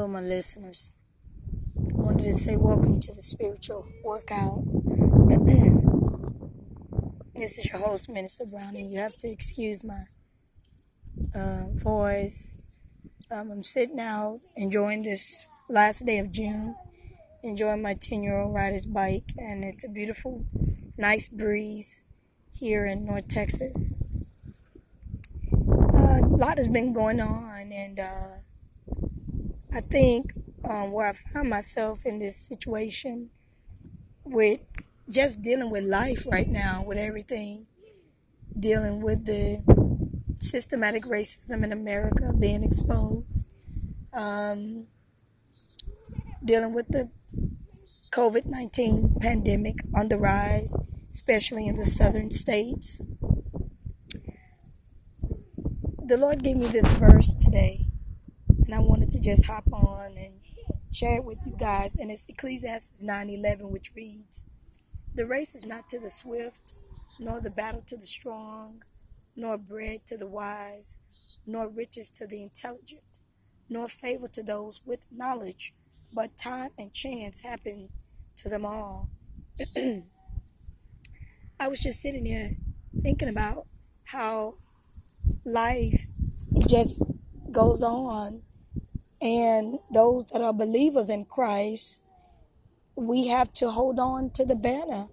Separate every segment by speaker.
Speaker 1: Hello, my listeners. I wanted to say welcome to the spiritual workout. this is your host, Minister Brown, and you have to excuse my uh, voice. Um, I'm sitting out enjoying this last day of June, enjoying my 10 year old rider's bike, and it's a beautiful, nice breeze here in North Texas. Uh, a lot has been going on, and uh, I think um, where I find myself in this situation with just dealing with life right now, with everything, dealing with the systematic racism in America being exposed, um, dealing with the COVID 19 pandemic on the rise, especially in the southern states. The Lord gave me this verse today, and I wanted to just hop on and share it with you guys. And it's Ecclesiastes 9:11, which reads, "The race is not to the swift, nor the battle to the strong, nor bread to the wise, nor riches to the intelligent, nor favor to those with knowledge, but time and chance happen to them all." I was just sitting here thinking about how life just goes on and those that are believers in Christ, we have to hold on to the banner.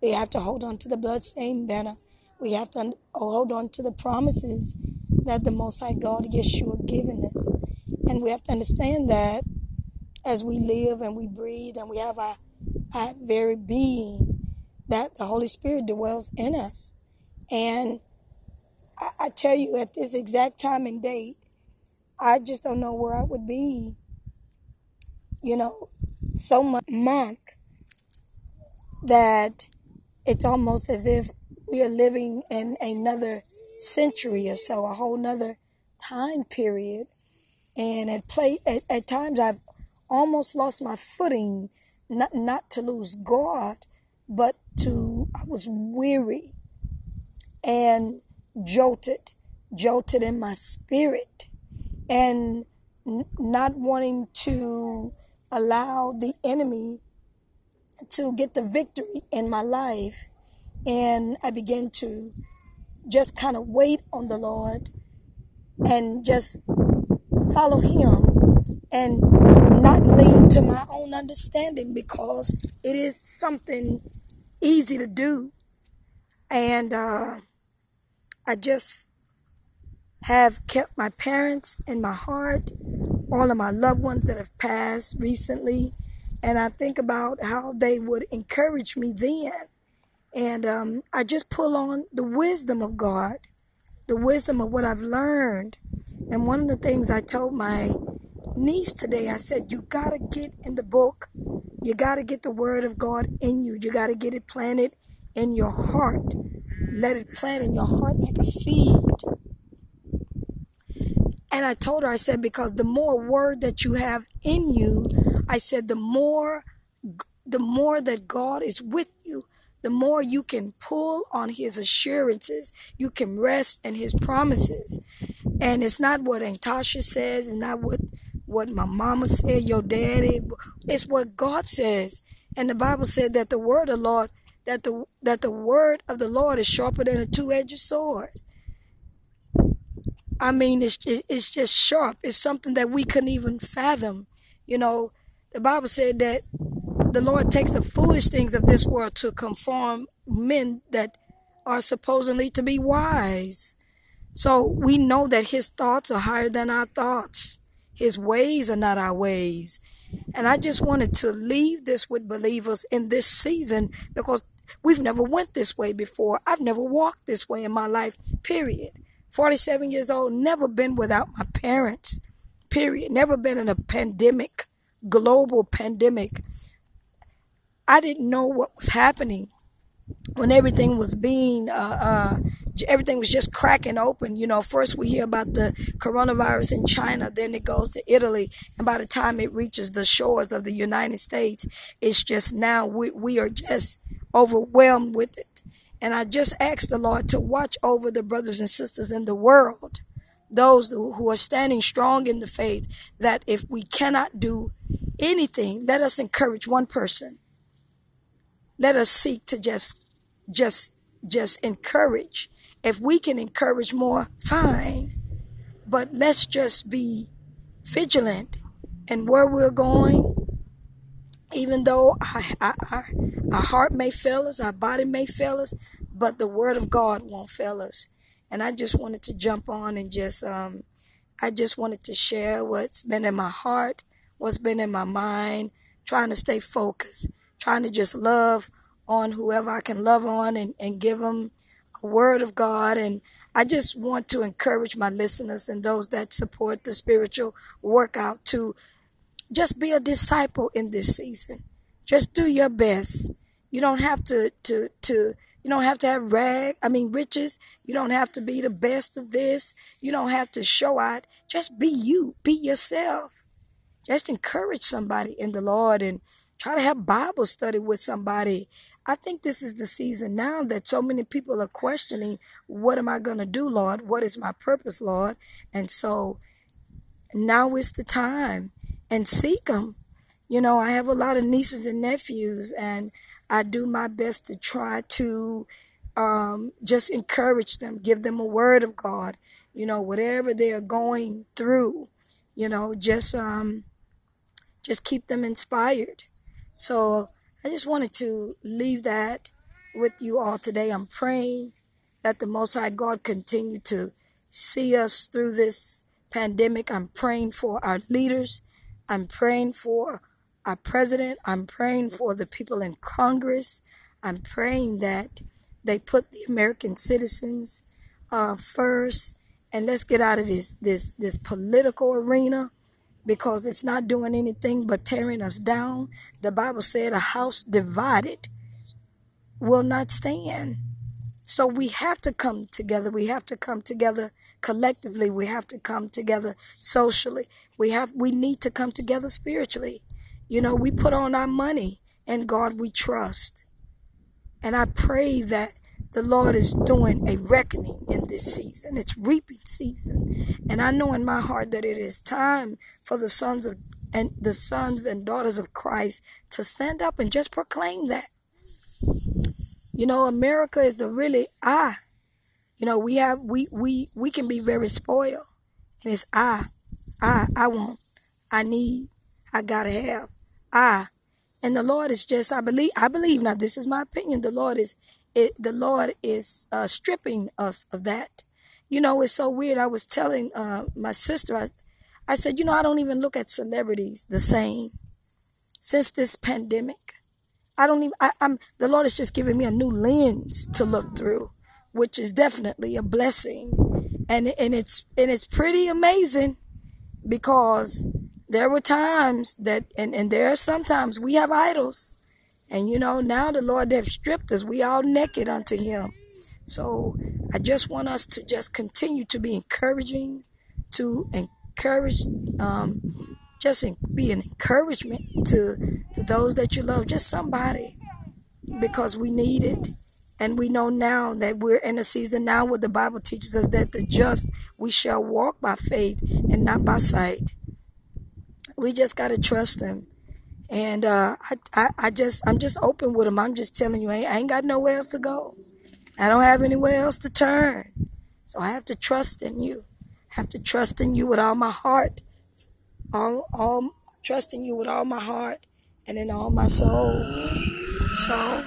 Speaker 1: We have to hold on to the bloodstained banner. We have to hold on to the promises that the Most High God, Yeshua, given us. And we have to understand that as we live and we breathe and we have our, our very being, that the Holy Spirit dwells in us. And I, I tell you, at this exact time and date, I just don't know where I would be. You know, so much month that it's almost as if we are living in another century or so, a whole nother time period. And at play at, at times I've almost lost my footing, not not to lose God, but to I was weary and jolted, jolted in my spirit and not wanting to allow the enemy to get the victory in my life. And I began to just kind of wait on the Lord and just follow Him and not lean to my own understanding because it is something easy to do. And uh, I just have kept my parents in my heart, all of my loved ones that have passed recently. And I think about how they would encourage me then. And um, I just pull on the wisdom of God, the wisdom of what I've learned. And one of the things I told my niece today, I said, You got to get in the book. You got to get the word of God in you. You got to get it planted in your heart. Let it plant in your heart like a seed. And I told her, I said, because the more word that you have in you, I said, the more, the more that God is with you, the more you can pull on his assurances. You can rest in his promises. And it's not what Antasha says, it's not what, what my mama said, your daddy. It's what God says. And the Bible said that the word of the Lord, that the that the word of the Lord is sharper than a two-edged sword. I mean, it's it's just sharp. It's something that we couldn't even fathom. You know, the Bible said that the Lord takes the foolish things of this world to conform men that are supposedly to be wise. So we know that His thoughts are higher than our thoughts. His ways are not our ways. And I just wanted to leave this with believers in this season because we've never went this way before. I've never walked this way in my life, period. 47 years old, never been without my parents, period. Never been in a pandemic, global pandemic. I didn't know what was happening when everything was being, uh, uh, everything was just cracking open. You know, first we hear about the coronavirus in China, then it goes to Italy, and by the time it reaches the shores of the United States, it's just now we, we are just overwhelmed with it. And I just ask the Lord to watch over the brothers and sisters in the world those who are standing strong in the faith, that if we cannot do anything, let us encourage one person. Let us seek to just, just, just encourage. If we can encourage more, fine. But let's just be vigilant and where we're going. Even though our, our, heart may fail us, our body may fail us, but the word of God won't fail us. And I just wanted to jump on and just, um, I just wanted to share what's been in my heart, what's been in my mind, trying to stay focused, trying to just love on whoever I can love on and, and give them a word of God. And I just want to encourage my listeners and those that support the spiritual workout to just be a disciple in this season. Just do your best. You don't have to, to, to, you don't have to have rag, I mean riches. You don't have to be the best of this. You don't have to show out. Just be you. Be yourself. Just encourage somebody in the Lord and try to have Bible study with somebody. I think this is the season now that so many people are questioning, what am I going to do, Lord? What is my purpose, Lord? And so now is the time and seek them. You know, I have a lot of nieces and nephews and I do my best to try to um, just encourage them, give them a word of God, you know, whatever they are going through, you know, just um, just keep them inspired. So I just wanted to leave that with you all today. I'm praying that the Most High God continue to see us through this pandemic. I'm praying for our leaders. I'm praying for our president. I'm praying for the people in Congress. I'm praying that they put the American citizens uh, first, and let's get out of this this this political arena because it's not doing anything but tearing us down. The Bible said a house divided will not stand. So we have to come together. We have to come together collectively. We have to come together socially. We have we need to come together spiritually. You know, we put on our money and God we trust. And I pray that the Lord is doing a reckoning in this season. It's reaping season. And I know in my heart that it is time for the sons of and the sons and daughters of Christ to stand up and just proclaim that. You know, America is a really I. You know, we have we we we can be very spoiled. And it's I. I I want. I need. I gotta have. I. And the Lord is just, I believe, I believe now, this is my opinion. The Lord is, it, the Lord is uh, stripping us of that. You know, it's so weird. I was telling uh, my sister, I, I said, you know, I don't even look at celebrities the same since this pandemic. I don't even, I, I'm, the Lord is just giving me a new lens to look through, which is definitely a blessing. And, and it's, and it's pretty amazing because there were times that, and, and there are sometimes we have idols. And you know, now the Lord have stripped us. We all naked unto him. So I just want us to just continue to be encouraging, to encourage, um, just be an encouragement to, to those that you love, just somebody, because we need it. And we know now that we're in a season now where the Bible teaches us that the just, we shall walk by faith and not by sight we just got to trust them. And uh, I, I, I just, I'm just open with them. I'm just telling you, I ain't got nowhere else to go. I don't have anywhere else to turn. So I have to trust in you. I have to trust in you with all my heart. All, all, trusting you with all my heart and in all my soul. So,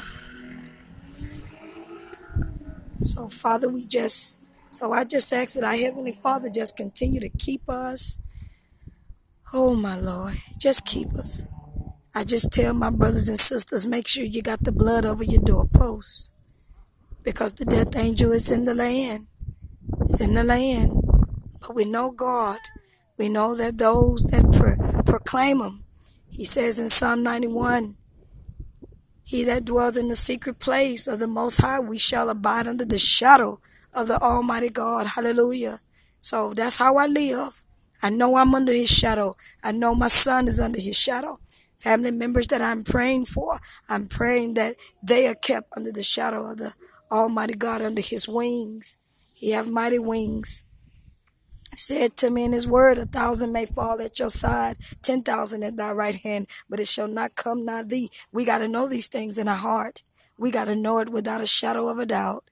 Speaker 1: so Father, we just, so I just ask that our Heavenly Father just continue to keep us Oh, my Lord, just keep us. I just tell my brothers and sisters, make sure you got the blood over your doorposts. Because the death angel is in the land. It's in the land. But we know God. We know that those that pro- proclaim Him, He says in Psalm 91, He that dwells in the secret place of the Most High, we shall abide under the shadow of the Almighty God. Hallelujah. So that's how I live. I know I'm under his shadow. I know my son is under his shadow. Family members that I'm praying for, I'm praying that they are kept under the shadow of the Almighty God under his wings. He have mighty wings. Said to me in his word, a thousand may fall at your side, ten thousand at thy right hand, but it shall not come nigh thee. We got to know these things in our heart. We got to know it without a shadow of a doubt.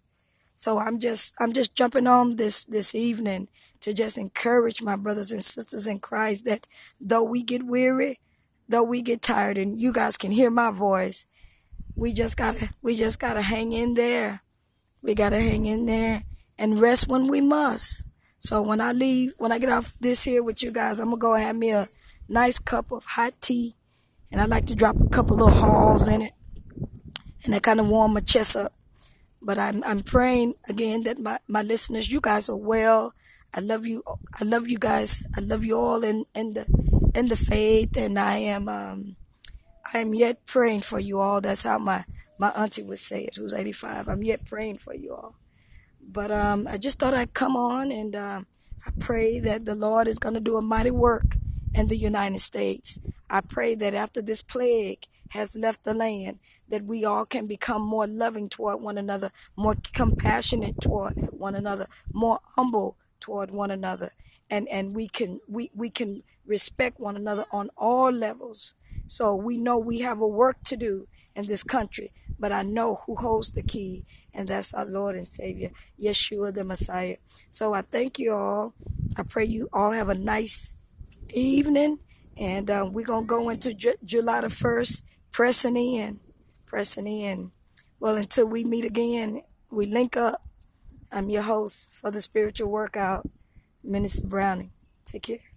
Speaker 1: So I'm just I'm just jumping on this this evening to just encourage my brothers and sisters in Christ that though we get weary, though we get tired and you guys can hear my voice, we just got to we just got to hang in there. We got to hang in there and rest when we must. So when I leave, when I get off this here with you guys, I'm to go have me a nice cup of hot tea and I like to drop a couple little Halls in it and that kind of warm my chest up. But I'm I'm praying again that my, my listeners, you guys are well. I love you. I love you guys. I love you all in, in the in the faith, and I am um I am yet praying for you all. That's how my my auntie would say it, who's 85. I'm yet praying for you all. But um, I just thought I'd come on and um, I pray that the Lord is going to do a mighty work in the United States. I pray that after this plague has left the land, that we all can become more loving toward one another, more compassionate toward one another, more humble toward one another, and and we can we we can respect one another on all levels. So we know we have a work to do in this country, but I know who holds the key, and that's our Lord and Savior, Yeshua the Messiah. So I thank you all. I pray you all have a nice evening, and um, we're gonna go into July the first, pressing in, pressing in. Well, until we meet again, we link up. I'm your host for the spiritual workout, Minister Browning. Take care.